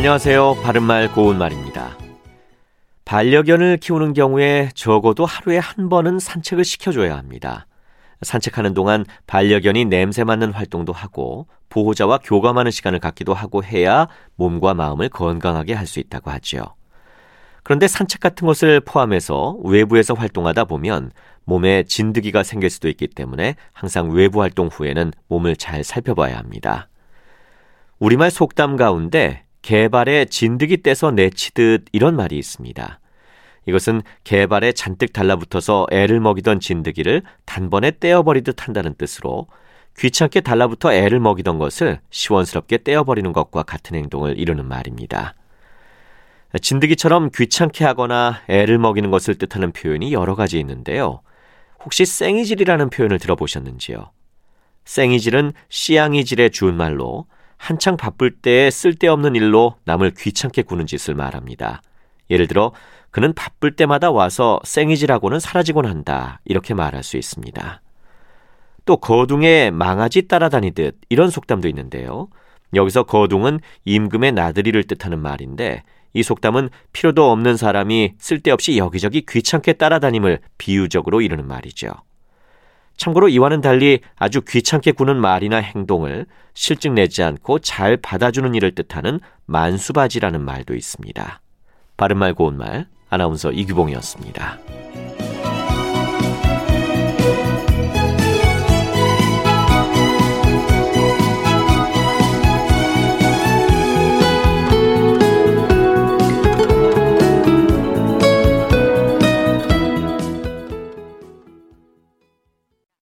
안녕하세요. 바른말 고운말입니다. 반려견을 키우는 경우에 적어도 하루에 한 번은 산책을 시켜줘야 합니다. 산책하는 동안 반려견이 냄새 맡는 활동도 하고 보호자와 교감하는 시간을 갖기도 하고 해야 몸과 마음을 건강하게 할 수 있다고 하지요. 그런데 산책 같은 것을 포함해서 외부에서 활동하다 보면 몸에 진드기가 생길 수도 있기 때문에 항상 외부 활동 후에는 몸을 잘 살펴봐야 합니다. 우리말 속담 가운데 개발에 진드기 떼서 내치듯 이런 말이 있습니다. 이것은 개발에 잔뜩 달라붙어서 애를 먹이던 진드기를 단번에 떼어버리듯 한다는 뜻으로 귀찮게 달라붙어 애를 먹이던 것을 시원스럽게 떼어버리는 것과 같은 행동을 이루는 말입니다. 진드기처럼 귀찮게 하거나 애를 먹이는 것을 뜻하는 표현이 여러 가지 있는데요. 혹시 쌩이질이라는 표현을 들어보셨는지요? 쌩이질은 씨양이질의 준말로 한창 바쁠 때에 쓸데없는 일로 남을 귀찮게 구는 짓을 말합니다. 예를 들어 그는 바쁠 때마다 와서 쌩이질하고는 사라지곤 한다. 이렇게 말할 수 있습니다. 또 거둥에 망아지 따라다니듯 이런 속담도 있는데요. 여기서 거둥은 임금의 나들이를 뜻하는 말인데 이 속담은 필요도 없는 사람이 쓸데없이 여기저기 귀찮게 따라다님을 비유적으로 이르는 말이죠. 참고로 이와는 달리 아주 귀찮게 구는 말이나 행동을 실증 내지 않고 잘 받아주는 일을 뜻하는 만수바지라는 말도 있습니다. 바른말 고운말 아나운서 이규봉이었습니다.